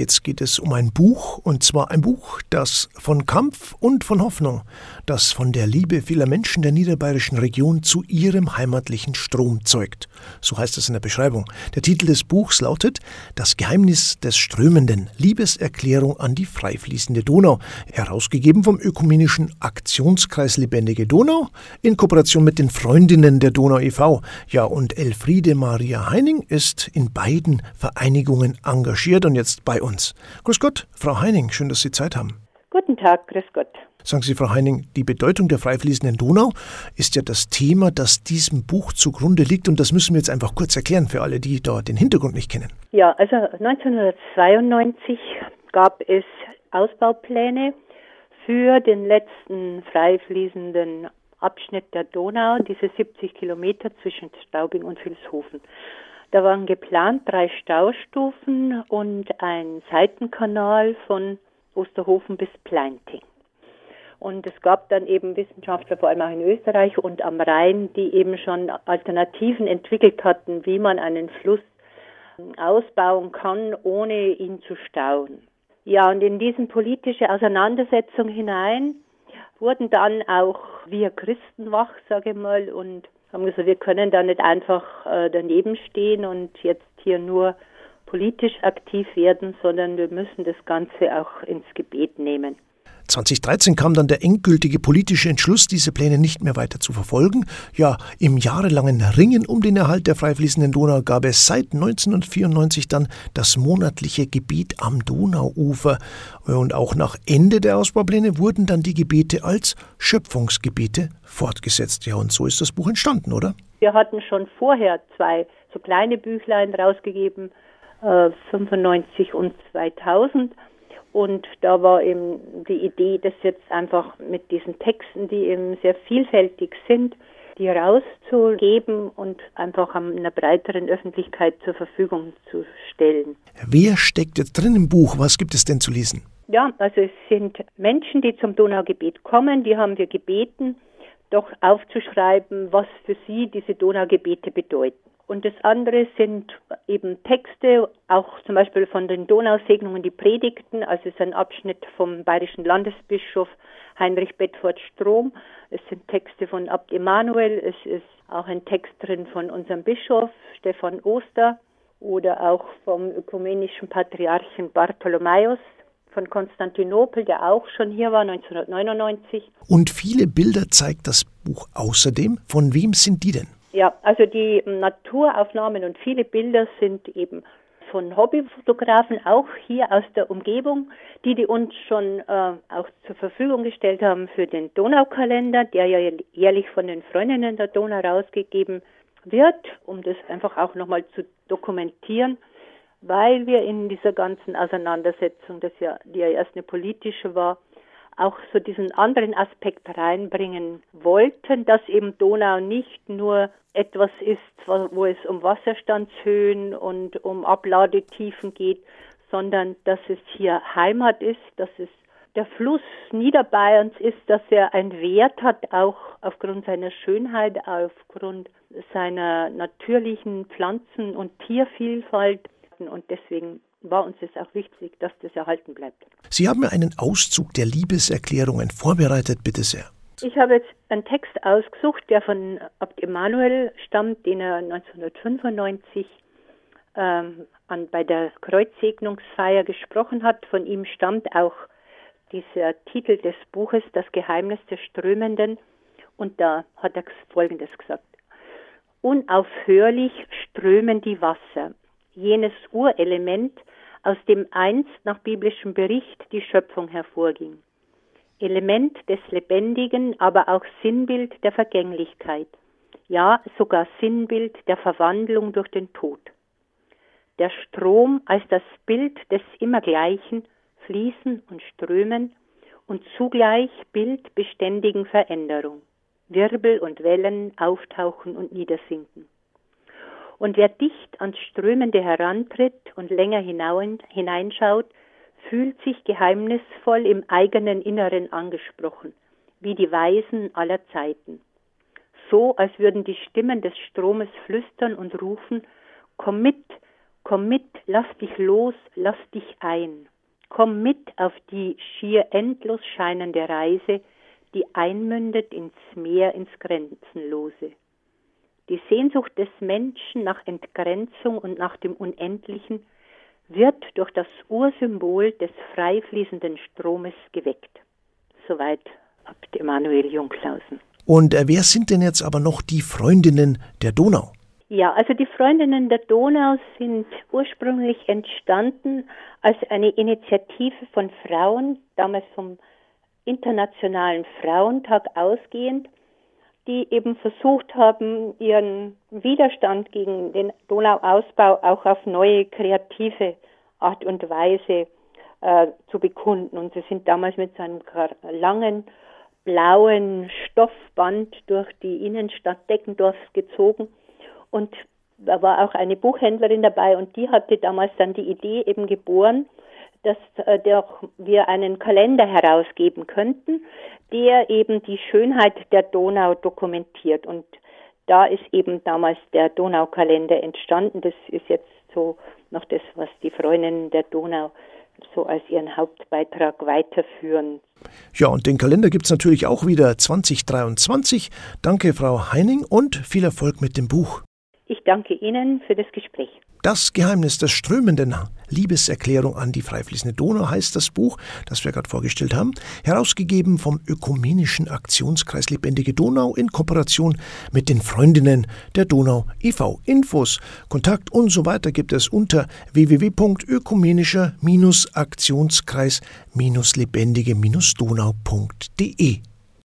jetzt geht es um ein Buch, und zwar ein Buch, das von Kampf und von Hoffnung, das von der Liebe vieler Menschen der niederbayerischen Region zu ihrem heimatlichen Strom zeugt. So heißt es in der Beschreibung. Der Titel des Buchs lautet Das Geheimnis des Strömenden, Liebeserklärung an die freifließende Donau, herausgegeben vom ökumenischen Aktionskreis Lebendige Donau in Kooperation mit den Freundinnen der Donau e.V. Ja, und Elfriede Maria Heining ist in beiden Vereinigungen engagiert und jetzt bei uns. Grüß Gott, Frau Heining, schön, dass Sie Zeit haben. Guten Tag, grüß Gott. Sagen Sie, Frau Heining, die Bedeutung der freifließenden Donau ist ja das Thema, das diesem Buch zugrunde liegt und das müssen wir jetzt einfach kurz erklären für alle, die da den Hintergrund nicht kennen. Ja, also 1992 gab es Ausbaupläne für den letzten freifließenden Abschnitt der Donau, diese 70 Kilometer zwischen Straubing und Vilshofen. Da waren geplant drei Staustufen und ein Seitenkanal von Osterhofen bis Pleinting. Und es gab dann eben Wissenschaftler, vor allem auch in Österreich und am Rhein, die eben schon Alternativen entwickelt hatten, wie man einen Fluss ausbauen kann, ohne ihn zu stauen. Ja, und in diesen politische Auseinandersetzung hinein wurden dann auch wir Christen wach, sage ich mal, und haben gesagt, wir können da nicht einfach äh, daneben stehen und jetzt hier nur politisch aktiv werden, sondern wir müssen das Ganze auch ins Gebet nehmen. 2013 kam dann der endgültige politische Entschluss, diese Pläne nicht mehr weiter zu verfolgen. Ja, im jahrelangen Ringen um den Erhalt der freifließenden Donau gab es seit 1994 dann das monatliche Gebet am Donauufer. Und auch nach Ende der Ausbaupläne wurden dann die Gebete als Schöpfungsgebete fortgesetzt. Ja, und so ist das Buch entstanden, oder? Wir hatten schon vorher zwei so kleine Büchlein rausgegeben, äh, 95 und 2000. Und da war eben die Idee, das jetzt einfach mit diesen Texten, die eben sehr vielfältig sind, die rauszugeben und einfach einer breiteren Öffentlichkeit zur Verfügung zu stellen. Wer steckt jetzt drin im Buch? Was gibt es denn zu lesen? Ja, also es sind Menschen, die zum Donaugebet kommen, die haben wir gebeten, doch aufzuschreiben, was für sie diese Donaugebete bedeuten. Und das andere sind eben Texte, auch zum Beispiel von den Donausegnungen, die Predigten. Also es ist ein Abschnitt vom bayerischen Landesbischof Heinrich Bedford Strom. Es sind Texte von Abt Emanuel. Es ist auch ein Text drin von unserem Bischof Stefan Oster oder auch vom ökumenischen Patriarchen Bartholomäus von Konstantinopel, der auch schon hier war 1999. Und viele Bilder zeigt das Buch außerdem. Von wem sind die denn? Ja, also die Naturaufnahmen und viele Bilder sind eben von Hobbyfotografen, auch hier aus der Umgebung, die die uns schon äh, auch zur Verfügung gestellt haben für den Donaukalender, der ja jährlich von den Freundinnen der Donau rausgegeben wird, um das einfach auch nochmal zu dokumentieren, weil wir in dieser ganzen Auseinandersetzung, das ja, die ja erst eine politische war, auch so diesen anderen Aspekt reinbringen wollten, dass eben Donau nicht nur etwas ist, wo es um Wasserstandshöhen und um Abladetiefen geht, sondern dass es hier Heimat ist, dass es der Fluss Niederbayerns ist, dass er einen Wert hat, auch aufgrund seiner Schönheit, aufgrund seiner natürlichen Pflanzen- und Tiervielfalt. Und deswegen war uns es auch wichtig, dass das erhalten bleibt. Sie haben mir einen Auszug der Liebeserklärungen vorbereitet, bitte sehr. Ich habe jetzt einen Text ausgesucht, der von Abt Emanuel stammt, den er 1995 ähm, an, bei der Kreuzsegnungsfeier gesprochen hat. Von ihm stammt auch dieser Titel des Buches, Das Geheimnis der Strömenden. Und da hat er Folgendes gesagt. Unaufhörlich strömen die Wasser, jenes Urelement, aus dem einst nach biblischem Bericht die Schöpfung hervorging. Element des Lebendigen, aber auch Sinnbild der Vergänglichkeit, ja sogar Sinnbild der Verwandlung durch den Tod. Der Strom als das Bild des Immergleichen, Fließen und Strömen und zugleich Bild beständigen Veränderung, Wirbel und Wellen auftauchen und niedersinken. Und wer dicht ans Strömende herantritt und länger hineinschaut, fühlt sich geheimnisvoll im eigenen Inneren angesprochen, wie die Weisen aller Zeiten. So, als würden die Stimmen des Stromes flüstern und rufen, komm mit, Komm mit, lass dich los, lass dich ein. Komm mit auf die schier endlos scheinende Reise, die einmündet ins Meer, ins Grenzenlose. Die Sehnsucht des Menschen nach Entgrenzung und nach dem Unendlichen wird durch das Ursymbol des frei fließenden Stromes geweckt. Soweit Abt Emanuel Jungklausen. Und äh, wer sind denn jetzt aber noch die Freundinnen der Donau? Ja, also die Freundinnen der Donau sind ursprünglich entstanden als eine Initiative von Frauen, damals vom Internationalen Frauentag ausgehend, die eben versucht haben, ihren Widerstand gegen den Donauausbau auch auf neue kreative Art und Weise äh, zu bekunden. Und sie sind damals mit so einem langen blauen Stoffband durch die Innenstadt Deckendorf gezogen und da war auch eine Buchhändlerin dabei und die hatte damals dann die Idee eben geboren, dass äh, wir einen Kalender herausgeben könnten, der eben die Schönheit der Donau dokumentiert. Und da ist eben damals der Donaukalender entstanden. Das ist jetzt so noch das, was die Freundinnen der Donau so als ihren Hauptbeitrag weiterführen. Ja, und den Kalender gibt es natürlich auch wieder 2023. Danke, Frau Heining, und viel Erfolg mit dem Buch. Ich danke Ihnen für das Gespräch. Das Geheimnis der strömenden Liebeserklärung an die freifließende Donau heißt das Buch, das wir gerade vorgestellt haben, herausgegeben vom Ökumenischen Aktionskreis Lebendige Donau in Kooperation mit den Freundinnen der Donau e.V. Infos, Kontakt und so weiter gibt es unter www.ökumenischer-aktionskreis-lebendige-donau.de.